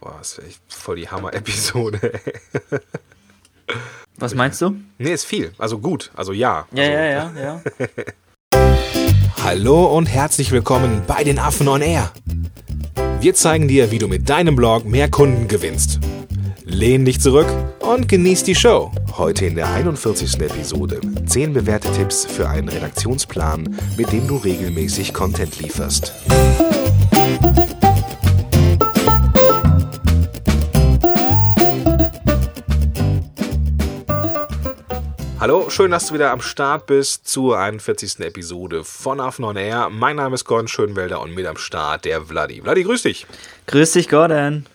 Boah, das ist echt voll die Hammer-Episode. Was meinst du? Nee, ist viel. Also gut. Also ja. Ja, also, ja, ja, ja. Hallo und herzlich willkommen bei den Affen on Air. Wir zeigen dir, wie du mit deinem Blog mehr Kunden gewinnst. Lehn dich zurück und genieß die Show. Heute in der 41. Episode 10 bewährte Tipps für einen Redaktionsplan, mit dem du regelmäßig Content lieferst. Hallo, schön, dass du wieder am Start bist zur 41. Episode von Affen on Air. Mein Name ist Gordon Schönwelder und mit am Start der Vladi. Vladi, grüß dich. Grüß dich, Gordon.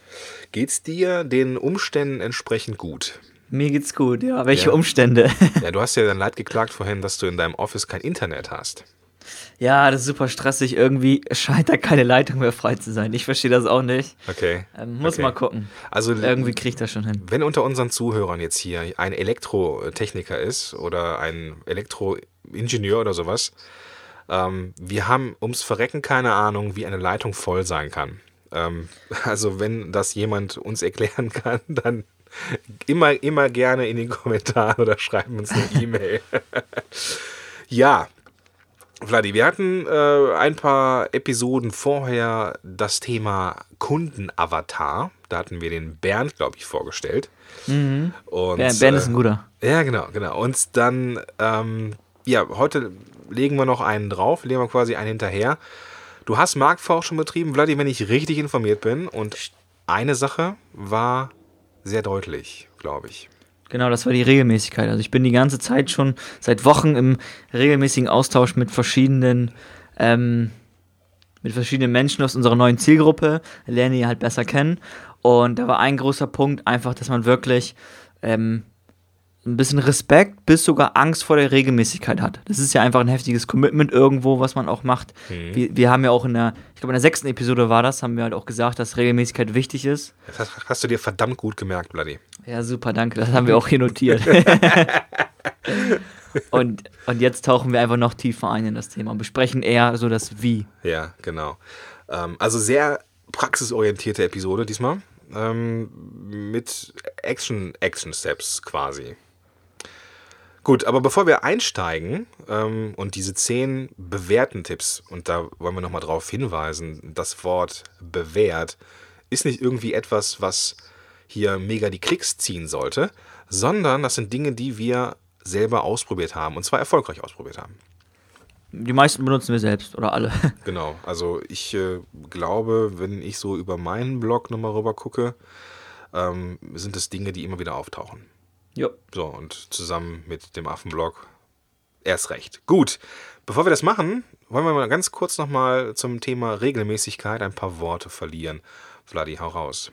Geht's dir den Umständen entsprechend gut? Mir geht's gut, ja. Welche Ja. Umstände? Ja, du hast ja dann leid geklagt vorhin, dass du in deinem Office kein Internet hast. Ja, das ist super stressig. Irgendwie scheint da keine Leitung mehr frei zu sein. Ich verstehe das auch nicht. Okay. Ähm, muss okay. mal gucken. Also Irgendwie kriegt das schon hin. wenn unter unseren Zuhörern jetzt hier ein Elektrotechniker ist oder ein Elektroingenieur oder sowas, ähm, wir haben ums Verrecken keine Ahnung, wie eine Leitung voll sein kann. Ähm, also wenn das jemand uns erklären kann, dann immer, immer gerne in den Kommentaren oder schreiben uns eine E-Mail. ja, Vladi, wir hatten äh, ein paar Episoden vorher das Thema Kundenavatar. Da hatten wir den Bernd, glaube ich, vorgestellt. Und, Ben, ben ist äh, ein guter. ja, genau, genau. Und dann, ähm, ja, heute legen wir noch einen drauf, legen wir quasi einen hinterher. Du hast Marktforschung betrieben, Vladi, wenn ich richtig informiert bin. Und eine Sache war sehr deutlich, glaube ich. Genau, das war die Regelmäßigkeit. Also ich bin die ganze Zeit schon seit Wochen im regelmäßigen Austausch mit verschiedenen, ähm, mit verschiedenen Menschen aus unserer neuen Zielgruppe, lerne die halt besser kennen. Und da war ein großer Punkt einfach, dass man wirklich ähm, ein bisschen Respekt bis sogar Angst vor der Regelmäßigkeit hat. Das ist ja einfach ein heftiges Commitment irgendwo, was man auch macht. Wir, wir haben ja auch in der, ich glaube in der sechsten Episode war das, haben wir halt auch gesagt, dass Regelmäßigkeit wichtig ist. Das hast, hast du dir verdammt gut gemerkt, Vladi. Ja, super, danke. Das haben wir auch hier notiert. und, und jetzt tauchen wir einfach noch tiefer ein in das Thema und besprechen eher so das Wie. Ja, genau. Ähm, also sehr praxisorientierte Episode diesmal. Ähm, mit Action, Action Steps quasi. Gut, aber bevor wir einsteigen ähm, und diese zehn bewährten Tipps, und da wollen wir nochmal drauf hinweisen, das Wort bewährt ist nicht irgendwie etwas, was hier mega die Klicks ziehen sollte, sondern das sind Dinge, die wir selber ausprobiert haben und zwar erfolgreich ausprobiert haben. Die meisten benutzen wir selbst oder alle. Genau, also ich äh, glaube, wenn ich so über meinen Blog nochmal rüber gucke, ähm, sind es Dinge, die immer wieder auftauchen. Jo. So, und zusammen mit dem Affenblog erst recht. Gut, bevor wir das machen, wollen wir mal ganz kurz nochmal zum Thema Regelmäßigkeit ein paar Worte verlieren. Vladi, hau raus.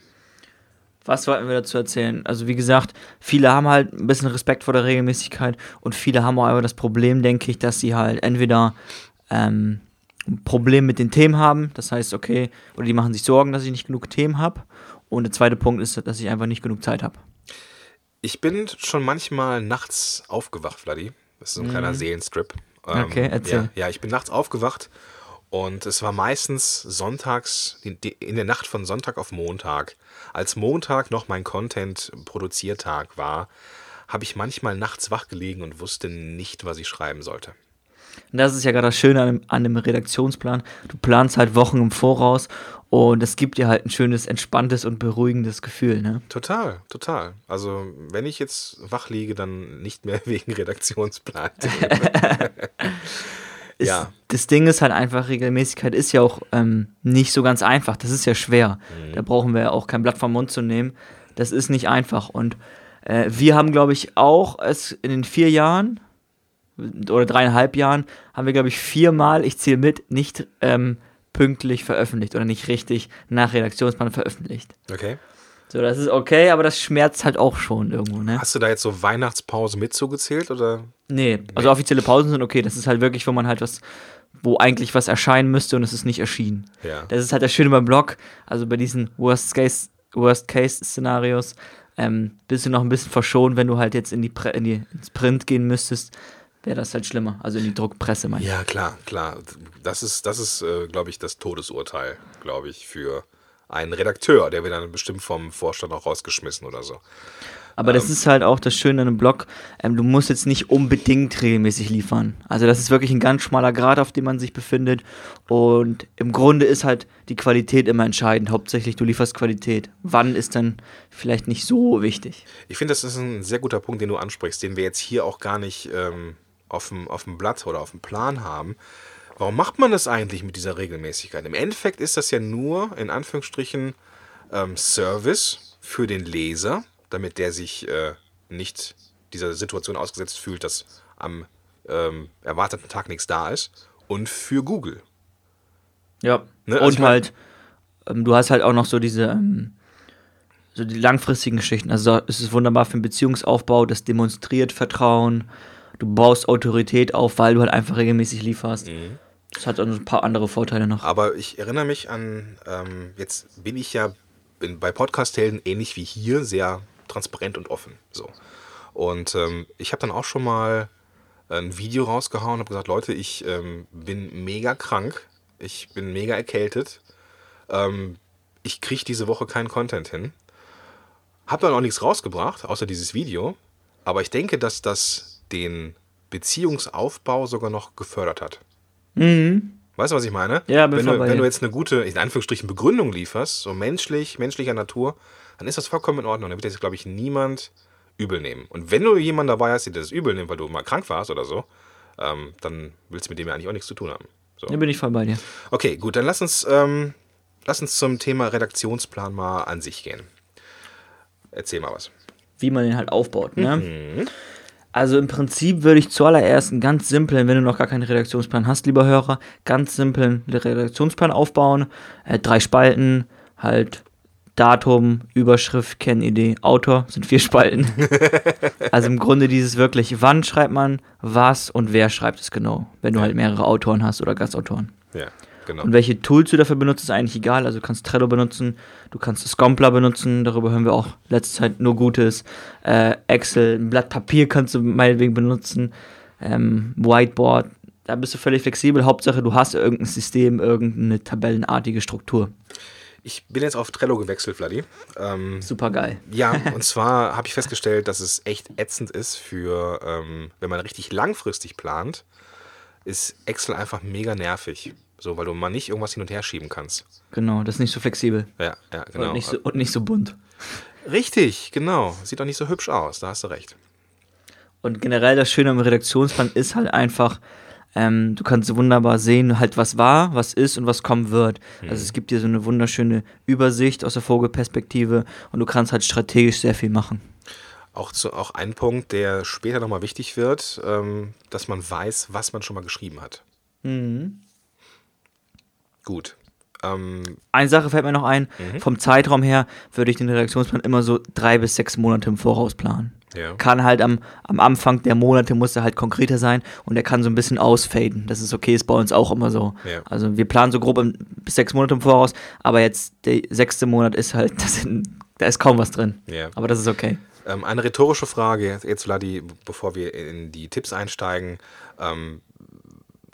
Was wollten wir dazu erzählen? Also wie gesagt, viele haben halt ein bisschen Respekt vor der Regelmäßigkeit und viele haben auch einfach das Problem, denke ich, dass sie halt entweder ähm, ein Problem mit den Themen haben, das heißt, okay, oder die machen sich Sorgen, dass ich nicht genug Themen habe. Und der zweite Punkt ist, dass ich einfach nicht genug Zeit habe. Ich bin schon manchmal nachts aufgewacht, Vladi. Das ist so ein kleiner Seelenstrip. Ähm, Okay, erzähl. Ja, ja, ich bin nachts aufgewacht und es war meistens sonntags, in der Nacht von Sonntag auf Montag. Als Montag noch mein Content-Produziertag war, habe ich manchmal nachts wach gelegen und wusste nicht, was ich schreiben sollte. Und das ist ja gerade das Schöne an dem, an dem Redaktionsplan. Du planst halt Wochen im Voraus und es gibt dir halt ein schönes, entspanntes und beruhigendes Gefühl, ne? Total, total. Also, wenn ich jetzt wach liege, dann nicht mehr wegen Redaktionsplan. Ist, Ja. Das Ding ist halt einfach, Regelmäßigkeit ist ja auch ähm, nicht so ganz einfach. Das ist ja schwer. Da brauchen wir ja auch kein Blatt vom Mund zu nehmen. Das ist nicht einfach. Und äh, wir haben, glaube ich, auch es in den vier Jahren oder dreieinhalb Jahren haben wir, glaube ich, viermal, ich zähle mit, nicht ähm, pünktlich veröffentlicht oder nicht richtig nach Redaktionsplan veröffentlicht. Okay. So, das ist okay, aber das schmerzt halt auch schon irgendwo, ne? Hast du da jetzt so Weihnachtspause mit zugezählt oder? Nee, also offizielle Pausen sind okay. Das ist halt wirklich, wo man halt was, wo eigentlich was erscheinen müsste und es ist nicht erschienen. Ja. Das ist halt das Schöne beim Blog. Also bei diesen Worst-Case- Worst-Case-Szenarios ähm, bist du noch ein bisschen verschont, wenn du halt jetzt in die, Pre in die ins Print gehen müsstest, wäre das halt schlimmer. Also in die Druckpresse, meine ich. Ja, klar, klar. Das ist, das ist, äh, glaube ich, das Todesurteil, glaube ich, für einen Redakteur, der wird dann bestimmt vom Vorstand auch rausgeschmissen oder so. Aber das ist halt auch das Schöne an einem Blog. Ähm, du musst jetzt nicht unbedingt regelmäßig liefern. Also das ist wirklich ein ganz schmaler Grad, auf dem man sich befindet. Und im Grunde ist halt die Qualität immer entscheidend. Hauptsächlich du lieferst Qualität. Wann ist dann vielleicht nicht so wichtig. Ich finde, das ist ein sehr guter Punkt, den du ansprichst, den wir jetzt hier auch gar nicht ähm, auf, dem, auf dem Blatt oder auf dem Plan haben. Warum macht man das eigentlich mit dieser Regelmäßigkeit? Im Endeffekt ist das ja nur, in Anführungsstrichen, ähm, Service für den Leser, damit der sich äh, nicht dieser Situation ausgesetzt fühlt, dass am ähm, erwarteten Tag nichts da ist. Und für Google. Ja. Ne, also Und ich mein- halt, ähm, du hast halt auch noch so diese, ähm, so die langfristigen Geschichten. Also es ist wunderbar für den Beziehungsaufbau, das demonstriert Vertrauen. Du baust Autorität auf, weil du halt einfach regelmäßig lieferst. Mhm. Das hat auch ein paar andere Vorteile noch. Aber ich erinnere mich an, ähm, jetzt bin ich ja bin bei Podcast-Helden ähnlich wie hier sehr transparent und offen. So. Und ähm, ich habe dann auch schon mal ein Video rausgehauen und habe gesagt, Leute, ich ähm, bin mega krank, ich bin mega erkältet, ähm, ich kriege diese Woche keinen Content hin. Habe dann auch nichts rausgebracht, außer dieses Video. Aber ich denke, dass das den Beziehungsaufbau sogar noch gefördert hat. Mhm. Weißt du, was ich meine? Ja, bin wenn, du, wenn du jetzt eine gute, in Anführungsstrichen, Begründung lieferst, so menschlich, menschlicher Natur, dann ist das vollkommen in Ordnung. Dann wird jetzt, glaube ich, niemand übel nehmen. Und wenn du jemanden dabei hast, der das übel nimmt, weil du mal krank warst oder so, ähm, dann willst du mit dem ja eigentlich auch nichts zu tun haben. So. Da bin ich voll bei dir. Okay, gut, dann lass uns, ähm, lass uns zum Thema Redaktionsplan mal an sich gehen. Erzähl mal was. Wie man den halt aufbaut, ne? Mhm. Also im Prinzip würde ich zuallererst einen ganz simplen, wenn du noch gar keinen Redaktionsplan hast, lieber Hörer, ganz simplen Redaktionsplan aufbauen. Äh, drei Spalten, halt Datum, Überschrift, Kennidee, Autor, sind vier Spalten. also im Grunde dieses wirklich, wann schreibt man was und wer schreibt es genau, wenn du halt mehrere Autoren hast oder Gastautoren. Ja, genau. Und welche Tools du dafür benutzt, ist eigentlich egal. Also du kannst Trello benutzen, du kannst Scompler benutzen, darüber hören wir auch letzte Zeit nur Gutes. Äh, Excel, ein Blatt Papier kannst du meinetwegen benutzen, ähm, Whiteboard, da bist du völlig flexibel. Hauptsache, du hast irgendein System, irgendeine tabellenartige Struktur. Ich bin jetzt auf Trello gewechselt, Vladi. Ähm, Super geil. Ja, und zwar habe ich festgestellt, dass es echt ätzend ist für, ähm, wenn man richtig langfristig plant, ist Excel einfach mega nervig. So, weil du mal nicht irgendwas hin und her schieben kannst. Genau, das ist nicht so flexibel. Ja, ja, genau. Und, nicht so, und nicht so bunt. Richtig, genau. Sieht auch nicht so hübsch aus, da hast du recht. Und generell das Schöne am Redaktionsplan ist halt einfach, ähm, du kannst wunderbar sehen, halt was war, was ist und was kommen wird. Also es gibt dir so eine wunderschöne Übersicht aus der Vogelperspektive und du kannst halt strategisch sehr viel machen. Auch, zu, auch ein Punkt, der später nochmal wichtig wird, ähm, dass man weiß, was man schon mal geschrieben hat. Gut. Ähm, Eine Sache fällt mir noch ein, Mhm. vom Zeitraum her würde ich den Redaktionsplan immer so drei bis sechs Monate im Voraus planen. ja. Kann halt am, am Anfang der Monate muss er halt konkreter sein und er kann so ein bisschen ausfaden. Das ist okay, ist bei uns auch immer so. Ja. Also wir planen so grob im, bis sechs Monate im Voraus, aber jetzt der sechste Monat ist halt, das sind, da ist kaum was drin. Ja. Aber das ist okay. Ähm, eine rhetorische Frage, jetzt Vladi, bevor wir in die Tipps einsteigen. Ähm,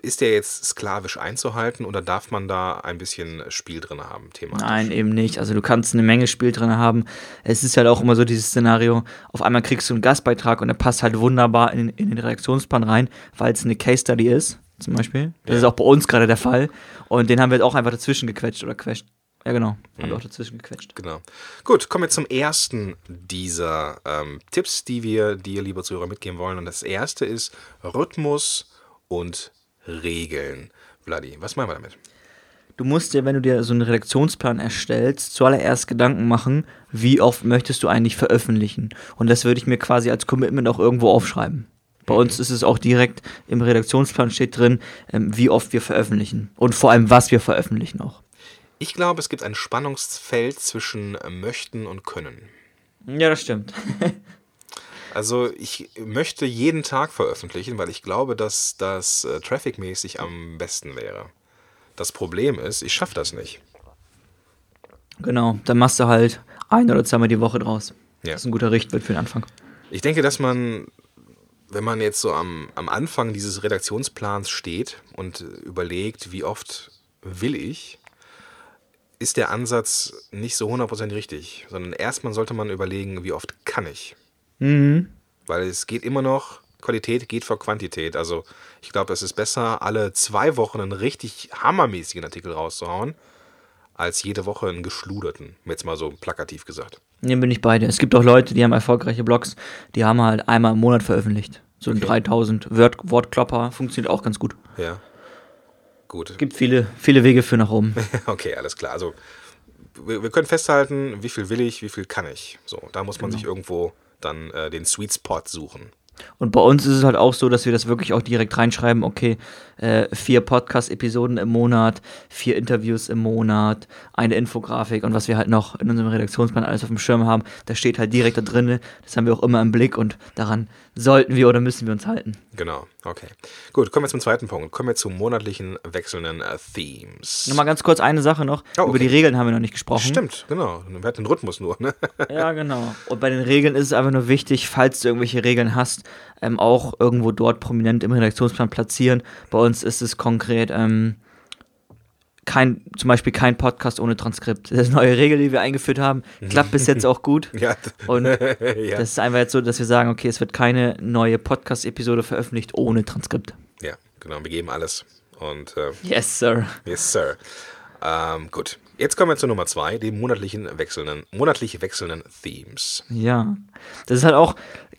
ist der jetzt sklavisch einzuhalten oder darf man da ein bisschen Spiel drin haben, thematisch? Nein, eben nicht. Also du kannst eine Menge Spiel drin haben. Es ist halt auch immer so dieses Szenario, auf einmal kriegst du einen Gastbeitrag und der passt halt wunderbar in, in den Redaktionsplan rein, weil es eine Case Study ist, zum Beispiel. Das Ja. ist auch bei uns gerade der Fall. Und den haben wir jetzt auch einfach dazwischen gequetscht oder quetscht. Ja, genau. Haben Mhm. wir auch dazwischen gequetscht. Genau. Gut, kommen wir zum ersten dieser ähm, Tipps, die wir dir, lieber Zuhörer, mitgeben wollen. Und das erste ist Rhythmus und Regeln. Vladi, was meinen wir damit? Du musst dir, wenn du dir so einen Redaktionsplan erstellst, zuallererst Gedanken machen, wie oft möchtest du eigentlich veröffentlichen. Und das würde ich mir quasi als Commitment auch irgendwo aufschreiben. Bei uns ist es auch direkt im Redaktionsplan steht drin, ähm, wie oft wir veröffentlichen. Und vor allem, was wir veröffentlichen auch. Ich glaube, es gibt ein Spannungsfeld zwischen äh, möchten und können. Ja, das stimmt. Also ich möchte jeden Tag veröffentlichen, weil ich glaube, dass das äh, trafficmäßig am besten wäre. Das Problem ist, ich schaffe das nicht. Genau, dann machst du halt ein oder zweimal die Woche draus. Ja. Das ist ein guter Richtwert für den Anfang. Ich denke, dass man, wenn man jetzt so am, am Anfang dieses Redaktionsplans steht und überlegt, wie oft will ich, ist der Ansatz nicht so hundertprozentig richtig, sondern erstmal sollte man überlegen, wie oft kann ich. Mhm. Weil es geht immer noch, Qualität geht vor Quantität. Also ich glaube, es ist besser, alle zwei Wochen einen richtig hammermäßigen Artikel rauszuhauen, als jede Woche einen geschluderten, jetzt mal so plakativ gesagt. Nee, bin ich beide. Es gibt auch Leute, die haben erfolgreiche Blogs, die haben halt einmal im Monat veröffentlicht. So ein Okay. 3000 Word Wortklopper funktioniert auch ganz gut. Ja. Gut. Es gibt viele, viele Wege für nach oben. Okay, alles klar. Also wir, wir können festhalten, wie viel will ich, wie viel kann ich. So, da muss man sich irgendwo dann äh, den Sweet Spot suchen. Und bei uns ist es halt auch so, dass wir das wirklich auch direkt reinschreiben, okay, äh, vier Podcast-Episoden im Monat, vier Interviews im Monat, eine Infografik und was wir halt noch in unserem Redaktionsplan alles auf dem Schirm haben, das steht halt direkt da drin, das haben wir auch immer im Blick und daran sollten wir oder müssen wir uns halten. Genau, okay. Gut, kommen wir zum zweiten Punkt. Kommen wir zu monatlichen wechselnden äh, Themes. Nochmal ganz kurz eine Sache noch, Oh, über okay. die Regeln haben wir noch nicht gesprochen. Stimmt, genau. Wir hatten den Rhythmus nur. Ne? Ja, genau. Und bei den Regeln ist es einfach nur wichtig, falls du irgendwelche Regeln hast, ähm, auch irgendwo dort prominent im Redaktionsplan platzieren. Bei uns ist es konkret ähm, kein, zum Beispiel kein Podcast ohne Transkript. Das ist eine neue Regel, die wir eingeführt haben. Klappt bis jetzt auch gut. Ja. Und ja. das ist einfach jetzt so, dass wir sagen, okay, es wird keine neue Podcast-Episode veröffentlicht ohne Transkript. ja, genau. Wir geben alles. Und äh, Yes, sir. yes, sir. Ähm, gut. Jetzt kommen wir zu Nummer zwei, den monatlichen wechselnden, monatlich wechselnden Themes. Ja. Das ist halt auch,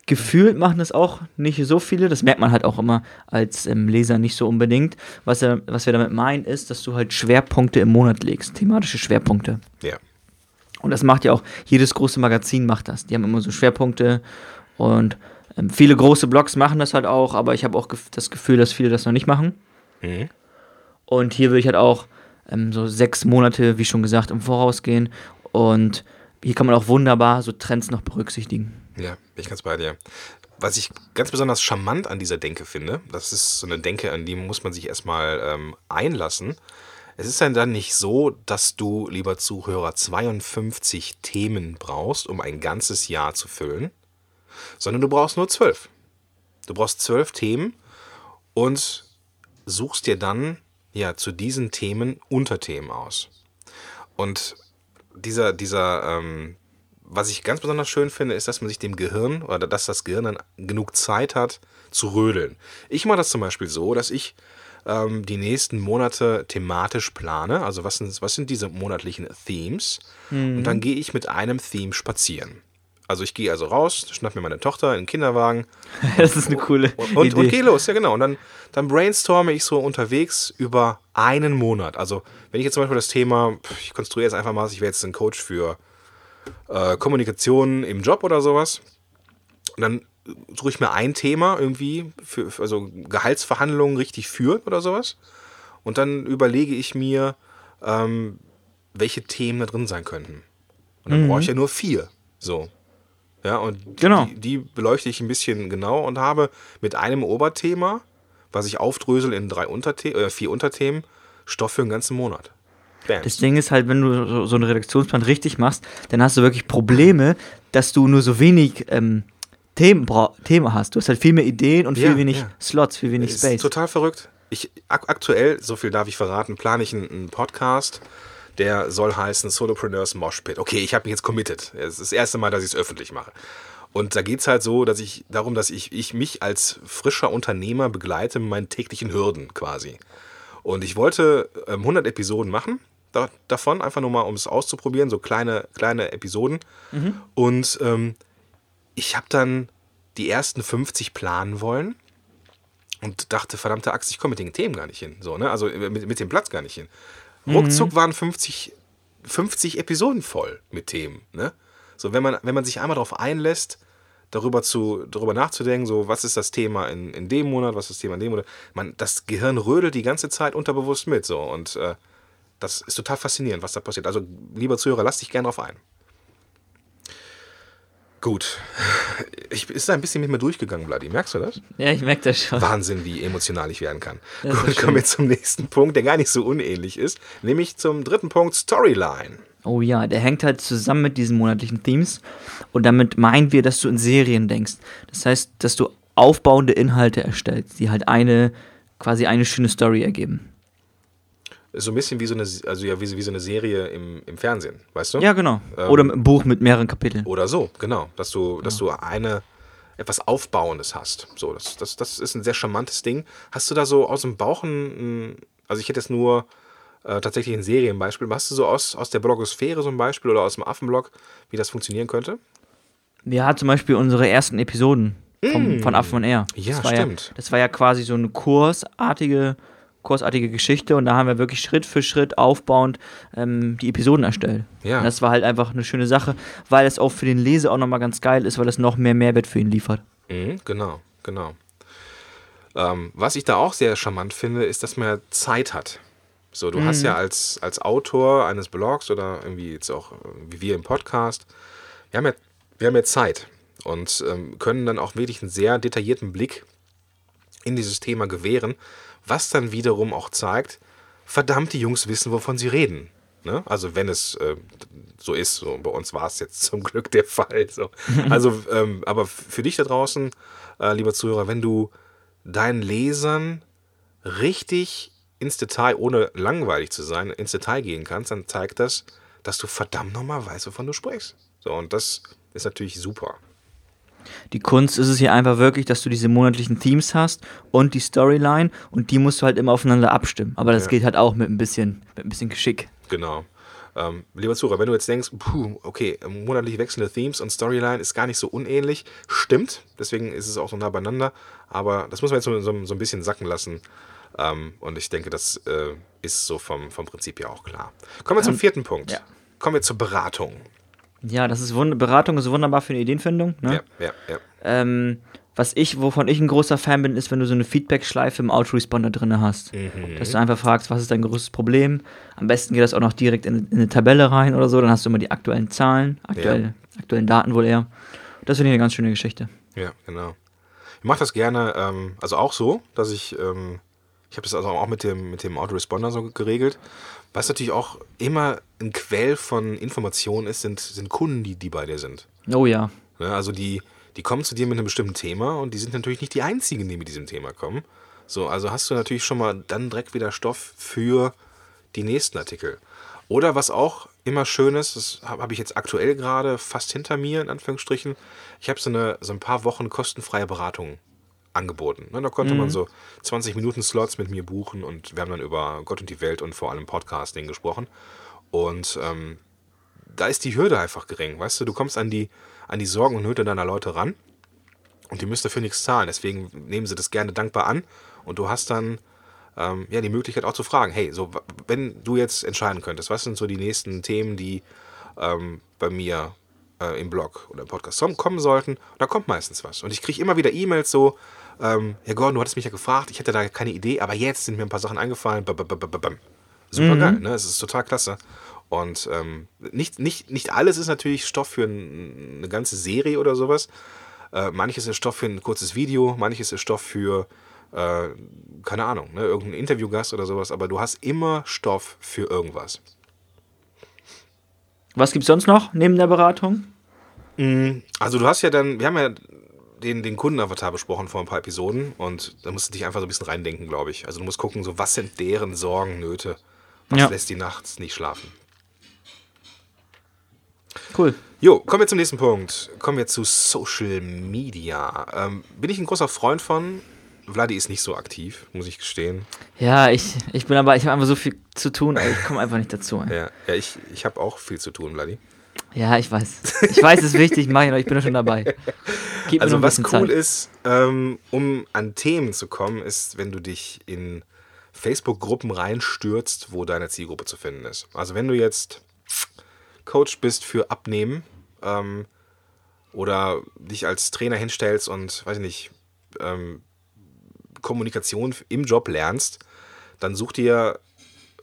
gefühlt machen das auch nicht so viele. Das merkt man halt auch immer als ähm, Leser nicht so unbedingt. Was, er, was wir damit meinen, ist, dass du halt Schwerpunkte im Monat legst, thematische Schwerpunkte. Ja. Und das macht ja auch, jedes große Magazin macht das. Die haben immer so Schwerpunkte und ähm, viele große Blogs machen das halt auch, aber ich habe auch gef das Gefühl, dass viele das noch nicht machen. Mhm. Und hier würde ich halt auch ähm, so sechs Monate, wie schon gesagt, im Voraus gehen. Und hier kann man auch wunderbar so Trends noch berücksichtigen. Ja, bin ich ganz bei dir. Was ich ganz besonders charmant an dieser Denke finde, das ist so eine Denke, an die muss man sich erstmal ähm, einlassen. Es ist dann, nicht so, dass du, lieber Zuhörer, 52 Themen brauchst, um ein ganzes Jahr zu füllen, sondern du brauchst nur 12. Du brauchst 12 Themen und suchst dir dann ja zu diesen Themen Unterthemen aus. Und dieser, dieser, ähm, was ich ganz besonders schön finde, ist, dass man sich dem Gehirn oder dass das Gehirn dann genug Zeit hat zu rödeln. Ich mache das zum Beispiel so, dass ich ähm, die nächsten Monate thematisch plane. Also was sind, was sind diese monatlichen Themes? Und dann gehe ich mit einem Theme spazieren. Also ich gehe also raus, schnapp mir meine Tochter in den Kinderwagen Das ist eine coole und, und, Idee. und geh los, ja genau. Und dann, dann brainstorme ich so unterwegs über einen Monat. Also wenn ich jetzt zum Beispiel das Thema, ich konstruiere jetzt einfach mal, ich wäre jetzt ein Coach für äh, Kommunikation im Job oder sowas. Und dann suche ich mir ein Thema irgendwie, für, also Gehaltsverhandlungen richtig führen oder sowas. Und dann überlege ich mir, ähm, welche Themen da drin sein könnten. Und dann brauche ich ja nur vier. So. Ja, und Genau. die, die beleuchte ich ein bisschen genau und habe mit einem Oberthema, was ich aufdrösel in drei Unterthe äh, vier Unterthemen, Stoff für einen ganzen Monat. Bam. Das Ding ist halt, wenn du so, einen Redaktionsplan richtig machst, dann hast du wirklich Probleme, dass du nur so wenig ähm, Themen, Themen hast. Du hast halt viel mehr Ideen und viel Ja, wenig ja. Slots, viel wenig ist Space. total verrückt. Ich, ak aktuell, so viel darf ich verraten, plane ich einen, einen Podcast, der soll heißen Solopreneurs Moshpit. Okay, ich habe mich jetzt committed. Es ist das erste Mal, dass ich es öffentlich mache. Und da geht es halt so, dass ich darum, dass ich, ich mich als frischer Unternehmer begleite mit meinen täglichen Hürden quasi. Und ich wollte ähm, 100 Episoden machen da, davon, einfach nur mal, um es auszuprobieren, so kleine, kleine Episoden. Und ähm, ich habe dann die ersten 50 planen wollen und dachte, verdammte Axt, ich komme mit den Themen gar nicht hin. So, ne? Also äh, mit, mit dem Platz gar nicht hin. Ruckzuck waren 50, 50 Episoden voll mit Themen. Ne? So, wenn man, wenn man sich einmal darauf einlässt, darüber, zu, darüber nachzudenken, so, was ist das Thema in, in dem Monat, was ist das Thema in dem Monat, man, das Gehirn rödelt die ganze Zeit unterbewusst mit. So, und äh, das ist total faszinierend, was da passiert. Also, lieber Zuhörer, lass dich gerne drauf ein. Gut. Ich ist da ein bisschen mit mir durchgegangen, Bloody. Merkst du das? ja, ich merke das schon. Wahnsinn, wie emotional ich werden kann. Das Gut, kommen wir zum nächsten Punkt, der gar nicht so unähnlich ist, nämlich zum dritten Punkt Storyline. Oh ja, der hängt halt zusammen mit diesen monatlichen Themes. Und damit meinen wir, dass du in Serien denkst. Das heißt, dass du aufbauende Inhalte erstellst, die halt eine, quasi eine schöne Story ergeben. So ein bisschen wie so eine, also ja, wie, wie so eine Serie im, im Fernsehen, weißt du? Ja, genau. Ähm, Oder ein Buch mit mehreren Kapiteln. Oder so, genau. Dass du, dass du eine etwas Aufbauendes hast. So, das, das, das ist ein sehr charmantes Ding. Hast du da so aus dem Bauch ein, also ich hätte jetzt nur äh, tatsächlich ein Serienbeispiel. Hast du so aus, aus der Blogosphäre so ein Beispiel oder aus dem Affenblog, wie das funktionieren könnte? Ja, zum Beispiel unsere ersten Episoden vom, von Affen und Air. Mm. Ja, das war stimmt. Ja, das war ja quasi so eine kursartige, kursartige Geschichte und da haben wir wirklich Schritt für Schritt aufbauend ähm, die Episoden erstellt. Ja. Und das war halt einfach eine schöne Sache, weil es auch für den Leser auch nochmal ganz geil ist, weil es noch mehr Mehrwert für ihn liefert. Mhm, genau, genau. Ähm, was ich da auch sehr charmant finde, ist, dass man Zeit hat. So, du hast ja als, als Autor eines Blogs oder irgendwie jetzt auch äh, wie wir im Podcast, wir haben ja, wir haben ja Zeit und ähm, können dann auch wirklich einen sehr detaillierten Blick in dieses Thema gewähren, was dann wiederum auch zeigt, verdammt, die Jungs wissen, wovon sie reden. Ne? Also wenn es äh, so ist, so bei uns war es jetzt zum Glück der Fall. So. Also, ähm, aber für dich da draußen, äh, lieber Zuhörer, wenn du deinen Lesern richtig ins Detail, ohne langweilig zu sein, ins Detail gehen kannst, dann zeigt das, dass du verdammt nochmal weißt, wovon du sprichst. So, und das ist natürlich super. Die Kunst ist es hier einfach wirklich, dass du diese monatlichen Themes hast und die Storyline und die musst du halt immer aufeinander abstimmen. Aber das Ja. geht halt auch mit ein bisschen, mit ein bisschen Geschick. Genau. Ähm, lieber Zuhörer, wenn du jetzt denkst, puh, okay, monatlich wechselnde Themes und Storyline ist gar nicht so unähnlich, stimmt, deswegen ist es auch so nah beieinander, aber das muss man jetzt so, so, so ein bisschen sacken lassen. Ähm, und ich denke, das äh, ist so vom, vom Prinzip her auch klar. Kommen wir zum vierten Punkt. ja. Kommen wir zur Beratung. Ja, das ist wund Beratung ist wunderbar für eine Ideenfindung. Ne? Ja, ja, ja. Ähm, was ich, wovon ich ein großer Fan bin, ist, wenn du so eine Feedback-Schleife im Autoresponder drin hast. Mhm. Dass du einfach fragst, was ist dein größtes Problem? Am besten geht das auch noch direkt in, in eine Tabelle rein oder so, dann hast du immer die aktuellen Zahlen, aktuell, aktuellen Daten wohl eher. Das finde ich eine ganz schöne Geschichte. Ja, genau. Ich mache das gerne, ähm, also auch so, dass ich, ähm, ich habe das also auch mit dem, mit dem Autoresponder so geregelt. Was natürlich auch immer ein Quell von Informationen ist, sind, sind Kunden, die, die bei dir sind. Oh ja. Ne? Also die, die kommen zu dir mit einem bestimmten Thema und die sind natürlich nicht die einzigen, die mit diesem Thema kommen. So, also hast du natürlich schon mal dann direkt wieder Stoff für die nächsten Artikel. Oder was auch immer schön ist, das habe hab ich jetzt aktuell gerade fast hinter mir, in Anführungsstrichen. Ich habe so, eine, so ein paar Wochen kostenfreie Beratung angeboten. Ne, da konnte man so 20 Minuten Slots mit mir buchen und wir haben dann über Gott und die Welt und vor allem Podcasting gesprochen. Und ähm, da ist die Hürde einfach gering, weißt du, du kommst an die, an die Sorgen und Nöte deiner Leute ran und die müssen dafür nichts zahlen. Deswegen nehmen sie das gerne dankbar an und du hast dann ähm, ja die Möglichkeit auch zu fragen, hey, so wenn du jetzt entscheiden könntest, was sind so die nächsten Themen, die ähm, bei mir äh, im Blog oder im Podcast kom- kommen sollten, da kommt meistens was. Und ich kriege immer wieder E-Mails so, ähm, Herr Gordon, du hattest mich ja gefragt, ich hätte da keine Idee, aber jetzt sind mir ein paar Sachen eingefallen. Super geil, ne? Es ist total klasse. Und ähm, nicht, nicht, nicht alles ist natürlich Stoff für ein, eine ganze Serie oder sowas. Äh, manches ist Stoff für ein kurzes Video, manches ist Stoff für, äh, keine Ahnung, ne, irgendeinen Interviewgast oder sowas, aber du hast immer Stoff für irgendwas. Was gibt's sonst noch neben der Beratung? Also du hast ja dann, wir haben ja den, den Kundenavatar besprochen vor ein paar Episoden und da musst du dich einfach so ein bisschen reindenken, glaube ich. Also du musst gucken, so was sind deren Sorgen, Nöte, was Ja. lässt die nachts nicht schlafen. Cool. Jo, kommen wir zum nächsten Punkt. Kommen wir zu Social Media. Ähm, bin ich ein großer Freund von. Vladi ist nicht so aktiv, muss ich gestehen. Ja, ich, ich bin aber, ich habe einfach so viel zu tun, ich komme einfach nicht dazu. Ja, ja ich, ich habe auch viel zu tun, Vladi. Ja, ich weiß. Ich weiß, es ist wichtig, mach ich noch, ich bin doch schon dabei. Gib Also was cool Zeit. ist, ähm, um an Themen zu kommen, ist, wenn du dich in Facebook-Gruppen reinstürzt, wo deine Zielgruppe zu finden ist. Also wenn du jetzt Coach bist für Abnehmen ähm, oder dich als Trainer hinstellst und, weiß ich nicht, ähm, Kommunikation im Job lernst, dann such dir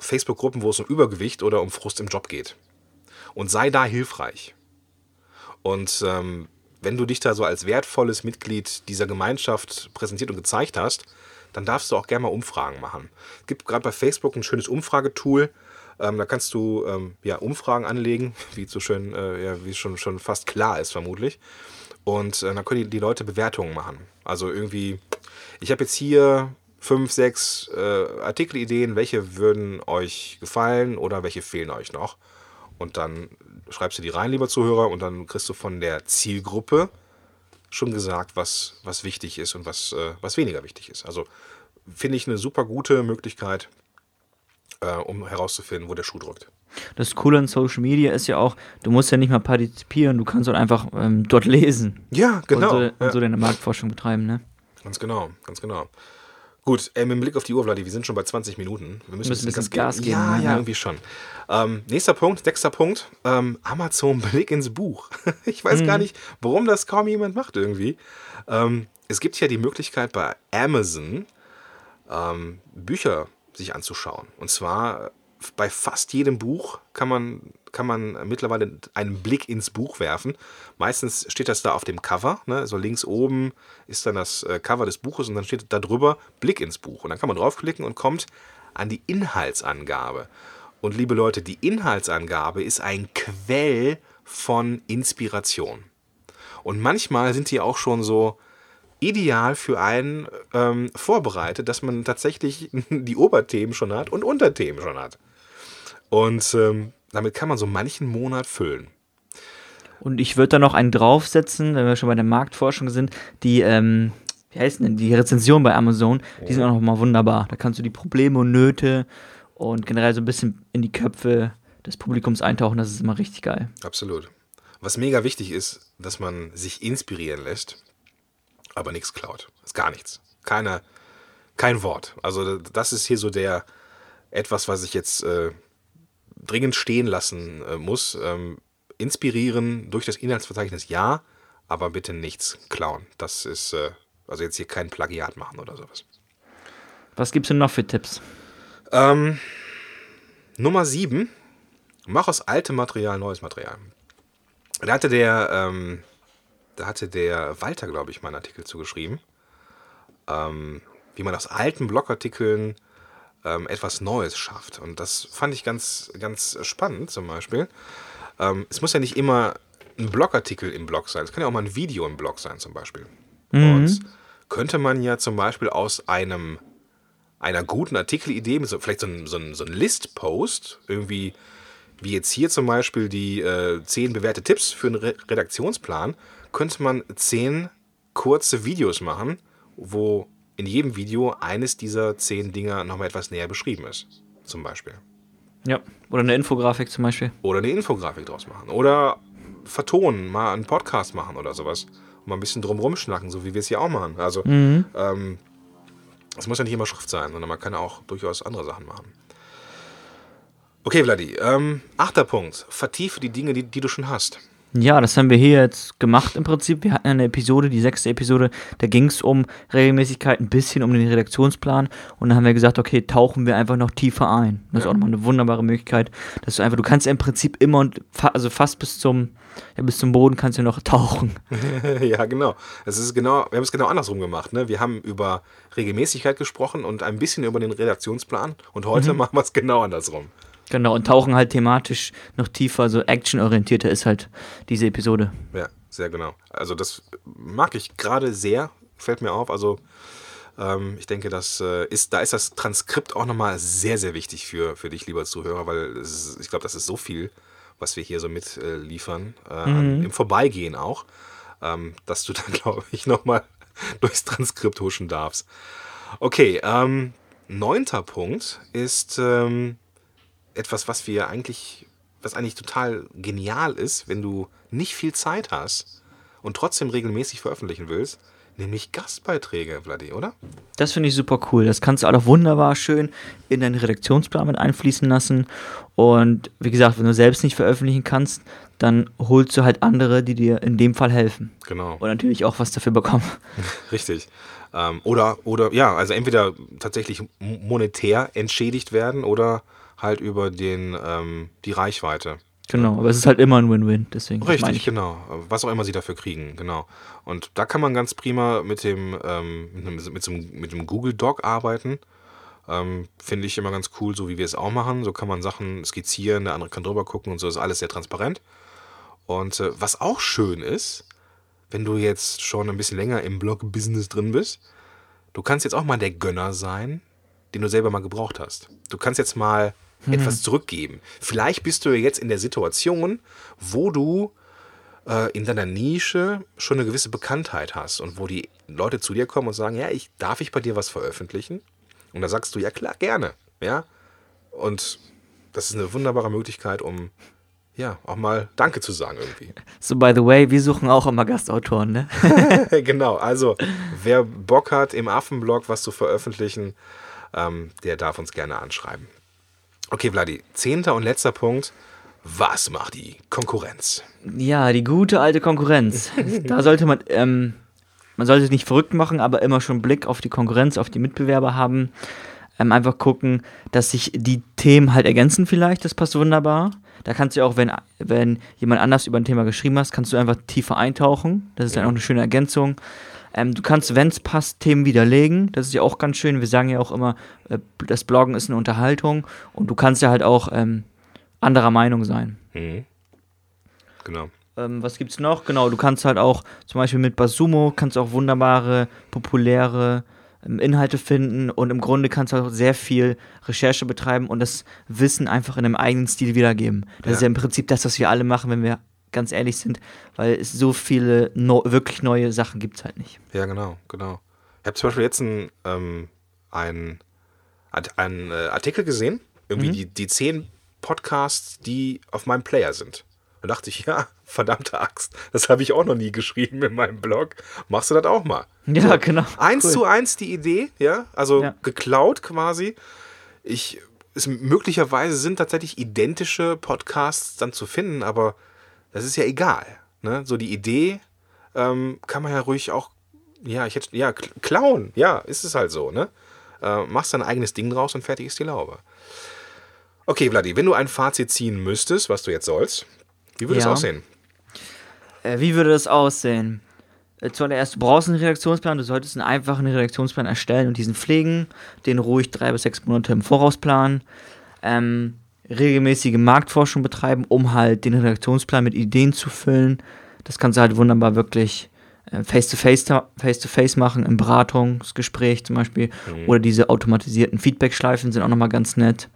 Facebook-Gruppen, wo es um Übergewicht oder um Frust im Job geht. Und sei da hilfreich. Und ähm, wenn du dich da so als wertvolles Mitglied dieser Gemeinschaft präsentiert und gezeigt hast, dann darfst du auch gerne mal Umfragen machen. Es gibt gerade bei Facebook ein schönes Umfragetool. Ähm, da kannst du ähm, ja, Umfragen anlegen, wie so schön, äh, ja, wie schon, schon fast klar ist, vermutlich. Und äh, dann können die, die Leute Bewertungen machen. Also irgendwie, ich habe jetzt hier fünf, sechs äh, Artikelideen, welche würden euch gefallen oder welche fehlen euch noch. Und dann schreibst du die rein, lieber Zuhörer, und dann kriegst du von der Zielgruppe schon gesagt, was, was wichtig ist und was, äh, was weniger wichtig ist. Also finde ich eine super gute Möglichkeit, äh, um herauszufinden, wo der Schuh drückt. Das Coole an Social Media ist ja auch, du musst ja nicht mal partizipieren, du kannst halt einfach ähm, dort lesen. Ja, genau. Und so, und so deine Marktforschung betreiben, ne? Ganz genau, ganz genau. Gut, äh, mit Blick auf die Uhr, Vladi, wir sind schon bei 20 Minuten. Wir müssen, Müssen ein bisschen Gas geben, Ja, ne? ja, Ja. irgendwie schon. Ähm, nächster Punkt, sechster Punkt. Ähm, Amazon Blick ins Buch. ich weiß Mhm. gar nicht, warum das kaum jemand macht irgendwie. Ähm, es gibt ja die Möglichkeit bei Amazon ähm, Bücher sich anzuschauen. Und zwar äh, bei fast jedem Buch kann man, kann man mittlerweile einen Blick ins Buch werfen. Meistens steht das da auf dem Cover. Ne? So links oben ist dann das äh, Cover des Buches und dann steht da drüber Blick ins Buch. Und dann kann man draufklicken und kommt an die Inhaltsangabe. Und liebe Leute, die Inhaltsangabe ist ein Quell von Inspiration. Und manchmal sind die auch schon so ideal für einen ähm, vorbereitet, dass man tatsächlich die Oberthemen schon hat und Unterthemen schon hat. Und ähm, damit kann man so manchen Monat füllen. Und ich würde da noch einen draufsetzen, wenn wir schon bei der Marktforschung sind, die, ähm, wie heißt denn, die Rezension bei Amazon, die sind auch noch mal wunderbar. Da kannst du die Probleme und Nöte und generell so ein bisschen in die Köpfe des Publikums eintauchen, das ist immer richtig geil. Absolut. Was mega wichtig ist, dass man sich inspirieren lässt, aber nichts klaut. Das ist gar nichts. Keine, kein Wort. Also das ist hier so der etwas, was ich jetzt äh, dringend stehen lassen äh, muss. Ähm, inspirieren durch das Inhaltsverzeichnis ja, aber bitte nichts klauen. Das ist äh, also jetzt hier kein Plagiat machen oder sowas. Was gibt's denn noch für Tipps? Ähm, Nummer 7. Mach aus altem Material neues Material. Da hatte der, ähm, da hatte der Walter, glaube ich, mal einen Artikel zugeschrieben. Ähm, wie man aus alten Blogartikeln ähm, etwas Neues schafft. Und das fand ich ganz, ganz spannend zum Beispiel. Ähm, es muss ja nicht immer ein Blogartikel im Blog sein. Es kann ja auch mal ein Video im Blog sein zum Beispiel. Und könnte man ja zum Beispiel aus einem einer guten Artikelidee, so, vielleicht so ein, so ein, so ein List-Post, irgendwie, wie jetzt hier zum Beispiel die äh, zehn bewährte Tipps für einen Re Redaktionsplan, könnte man zehn kurze Videos machen, wo in jedem Video eines dieser zehn Dinger nochmal etwas näher beschrieben ist. Zum Beispiel. Ja. Oder eine Infografik zum Beispiel. Oder eine Infografik draus machen. Oder vertonen, mal einen Podcast machen oder sowas. Und mal ein bisschen drumrum schnacken, so wie wir es hier auch machen. Also, ähm, es muss ja nicht immer Schrift sein, sondern man kann auch durchaus andere Sachen machen. Okay, Vladi. Ähm, achter Punkt. Vertiefe die Dinge, die, die du schon hast. Ja, das haben wir hier jetzt gemacht im Prinzip. Wir hatten eine Episode, die sechste Episode, da ging es um Regelmäßigkeit, ein bisschen um den Redaktionsplan. Und dann haben wir gesagt, okay, tauchen wir einfach noch tiefer ein. Das ist Ja. auch nochmal eine wunderbare Möglichkeit, dass du einfach, du kannst im Prinzip immer und fa also fast bis zum, ja, bis zum Boden kannst du noch tauchen. ja, genau. Es ist genau. Wir haben es genau andersrum gemacht. Ne? Wir haben über Regelmäßigkeit gesprochen und ein bisschen über den Redaktionsplan. Und heute machen wir es genau andersrum. Genau, und tauchen halt thematisch noch tiefer, so actionorientierter ist halt diese Episode. Ja, sehr genau. Also das mag ich gerade sehr, fällt mir auf. Also ähm, ich denke, das äh, ist, da ist das Transkript auch nochmal sehr, sehr wichtig für, für dich, lieber Zuhörer, weil ist, ich glaube, das ist so viel, was wir hier so mitliefern, äh, liefern, äh, an, im Vorbeigehen auch, ähm, dass du dann, glaube ich, nochmal durchs Transkript huschen darfst. Okay, ähm, neunter Punkt ist ähm, etwas, was wir eigentlich, was eigentlich total genial ist, wenn du nicht viel Zeit hast und trotzdem regelmäßig veröffentlichen willst, nämlich Gastbeiträge, Vladi, oder? Das finde ich super cool. Das kannst du auch wunderbar schön in deinen Redaktionsplan mit einfließen lassen. Und wie gesagt, wenn du selbst nicht veröffentlichen kannst, dann holst du halt andere, die dir in dem Fall helfen. Genau, Und natürlich auch was dafür bekommen. richtig. Ähm, oder, oder, ja, also entweder tatsächlich monetär entschädigt werden oder halt über den, ähm, die Reichweite. Genau, aber es ist halt immer ein Win-Win. Deswegen Richtig, ich. genau. Was auch immer sie dafür kriegen, genau. Und da kann man ganz prima mit dem, ähm, mit, mit, so einem, mit dem Google Doc arbeiten. Ähm, Finde ich immer ganz cool, so wie wir es auch machen. So kann man Sachen skizzieren, der andere kann drüber gucken und so ist alles sehr transparent. Und äh, was auch schön ist, wenn du jetzt schon ein bisschen länger im Blog-Business drin bist, du kannst jetzt auch mal der Gönner sein, den du selber mal gebraucht hast. Du kannst jetzt mal etwas zurückgeben. Vielleicht bist du jetzt in der Situation, wo du äh, in deiner Nische schon eine gewisse Bekanntheit hast und wo die Leute zu dir kommen und sagen, ja, ich darf ich bei dir was veröffentlichen? Und da sagst du, ja klar, gerne, ja. Und das ist eine wunderbare Möglichkeit, um ja auch mal Danke zu sagen irgendwie. So, by the way, wir suchen auch immer Gastautoren, ne? genau, also wer Bock hat, im Affenblog was zu veröffentlichen, ähm, der darf uns gerne anschreiben. Okay, Vladi, zehnter und letzter Punkt. Was macht die Konkurrenz? Ja, die gute alte Konkurrenz. da sollte man, ähm, man sollte es nicht verrückt machen, aber immer schon Blick auf die Konkurrenz, auf die Mitbewerber haben. Ähm, einfach gucken, dass sich die Themen halt ergänzen vielleicht, das passt wunderbar. Da kannst du auch, wenn, wenn jemand anders über ein Thema geschrieben hast, kannst du einfach tiefer eintauchen. Das ist dann auch eine schöne Ergänzung. Ähm, du kannst, wenn es passt, Themen widerlegen. Das ist ja auch ganz schön. Wir sagen ja auch immer, äh, das Bloggen ist eine Unterhaltung und du kannst ja halt auch ähm, anderer Meinung sein. Mhm. Genau. Ähm, was gibt's noch? Genau, du kannst halt auch zum Beispiel mit Basumo kannst auch wunderbare, populäre ähm, Inhalte finden und im Grunde kannst du auch sehr viel Recherche betreiben und das Wissen einfach in einem eigenen Stil wiedergeben. Das Ja. ist ja im Prinzip das, was wir alle machen, wenn wir ganz ehrlich sind, weil es so viele no wirklich neue Sachen gibt es halt nicht. Ja, genau, genau. Ich habe zum Beispiel jetzt einen, ähm, einen, äh, Artikel gesehen, irgendwie die, die zehn Podcasts, die auf meinem Player sind. Da dachte ich, ja, verdammte Axt, das habe ich auch noch nie geschrieben in meinem Blog. Machst du das auch mal? Ja, genau. Eins Cool. zu eins die Idee, ja, also Ja. geklaut quasi. Ich, es, möglicherweise sind tatsächlich identische Podcasts dann zu finden, aber das ist ja egal. Ne? So die Idee ähm, kann man ja ruhig auch, ja, ich hätte, ja, kl- klauen, ja, ist es halt so, ne? Äh, machst dein eigenes Ding draus und fertig ist die Laube. Okay, Vladi, wenn du ein Fazit ziehen müsstest, was du jetzt sollst, wie würde es Ja. aussehen? Äh, wie würde das aussehen? Äh, Zuallererst, du brauchst einen Redaktionsplan, du solltest einen einfachen Redaktionsplan erstellen und diesen pflegen, den ruhig drei bis sechs Monate im Voraus planen, ähm, regelmäßige Marktforschung betreiben, um halt den Redaktionsplan mit Ideen zu füllen. Das kannst du halt wunderbar wirklich äh, face-to-face face-to-face machen, im Beratungsgespräch zum Beispiel. Oder diese automatisierten Feedback-Schleifen sind auch nochmal ganz nett.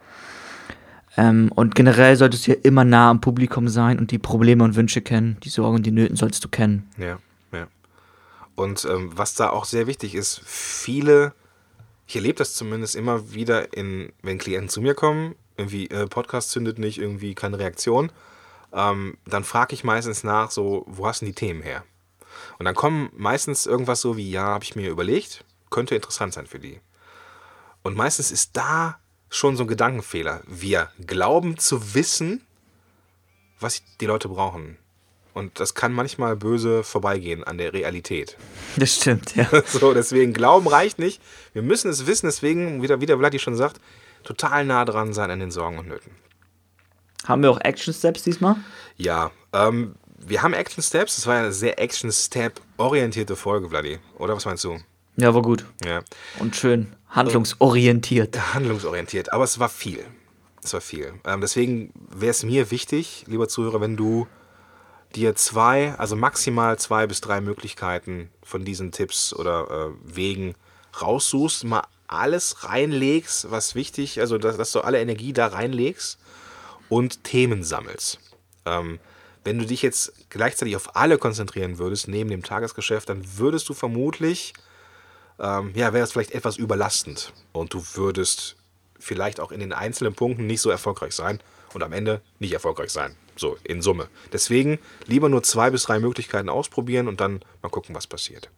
Ähm, und generell solltest du ja immer nah am Publikum sein und die Probleme und Wünsche kennen, die Sorgen und die Nöten solltest du kennen. Ja, ja. Und ähm, was da auch sehr wichtig ist, viele, ich erlebe das zumindest immer wieder, in, wenn Klienten zu mir kommen, irgendwie äh, Podcast zündet nicht, irgendwie keine Reaktion, ähm, dann frage ich meistens nach, so, wo hast denn die Themen her? Und dann kommen meistens irgendwas so wie, ja, habe ich mir überlegt, könnte interessant sein für die. Und meistens ist da schon so ein Gedankenfehler. Wir glauben zu wissen, was die Leute brauchen. Und das kann manchmal böse vorbeigehen an der Realität. Das stimmt, ja. So, deswegen Glauben reicht nicht. Wir müssen es wissen, deswegen, wie der Vladi schon sagt, total nah dran sein an den Sorgen und Nöten. Haben wir auch Action Steps diesmal? Ja, ähm, wir haben Action Steps. Das war ja eine sehr Action Step-orientierte Folge, Vladi. Oder was meinst du? Ja, war gut. Ja, Und schön handlungsorientiert. handlungsorientiert. Aber es war viel. Es war viel. Ähm, deswegen wäre es mir wichtig, lieber Zuhörer, wenn du dir zwei, also maximal zwei bis drei Möglichkeiten von diesen Tipps oder äh, Wegen raussuchst, mal alles reinlegst, was wichtig, also dass, dass du alle Energie da reinlegst und Themen sammelst. Ähm, wenn du dich jetzt gleichzeitig auf alle konzentrieren würdest, neben dem Tagesgeschäft, dann würdest du vermutlich, ähm, ja, wäre es vielleicht etwas überlastend und du würdest vielleicht auch in den einzelnen Punkten nicht so erfolgreich sein und am Ende nicht erfolgreich sein. So, in Summe. Deswegen lieber nur zwei bis drei Möglichkeiten ausprobieren und dann mal gucken, was passiert.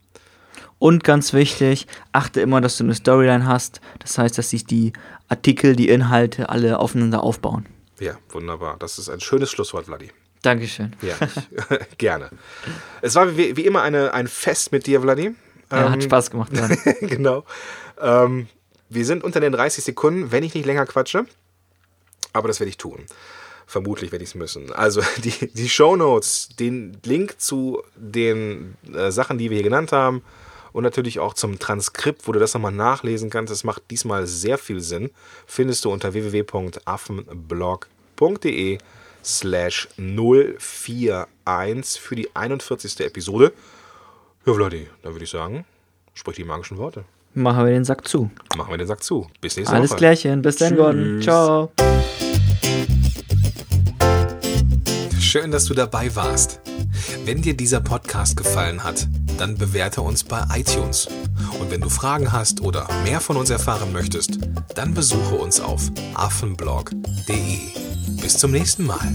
Und ganz wichtig, achte immer, dass du eine Storyline hast. Das heißt, dass sich die Artikel, die Inhalte alle aufeinander aufbauen. Ja, wunderbar. Das ist ein schönes Schlusswort, Vladi. Dankeschön. Ja, ich, gerne. Es war wie, wie immer eine, ein Fest mit dir, Vladi. Ja, Ähm, hat Spaß gemacht. Genau. Ähm, wir sind unter den 30 Sekunden, wenn ich nicht länger quatsche. Aber das werde ich tun. Vermutlich werde ich es müssen. Also die, die Show Notes, den Link zu den äh, Sachen, die wir hier genannt haben und natürlich auch zum Transkript, wo du das nochmal nachlesen kannst. Das macht diesmal sehr viel Sinn. Findest du unter www.affenblog.de slash 041 für die 41. Episode. Ja, Vladi, dann würde ich sagen, sprich die magischen Worte. Machen wir den Sack zu. Machen wir den Sack zu. Bis nächste Alles Woche. klärchen. Bis dann, Gordon. Ciao. Schön, dass du dabei warst. Wenn dir dieser Podcast gefallen hat, dann bewerte uns bei iTunes. Und wenn du Fragen hast oder mehr von uns erfahren möchtest, dann besuche uns auf affenblog.de. Bis zum nächsten Mal.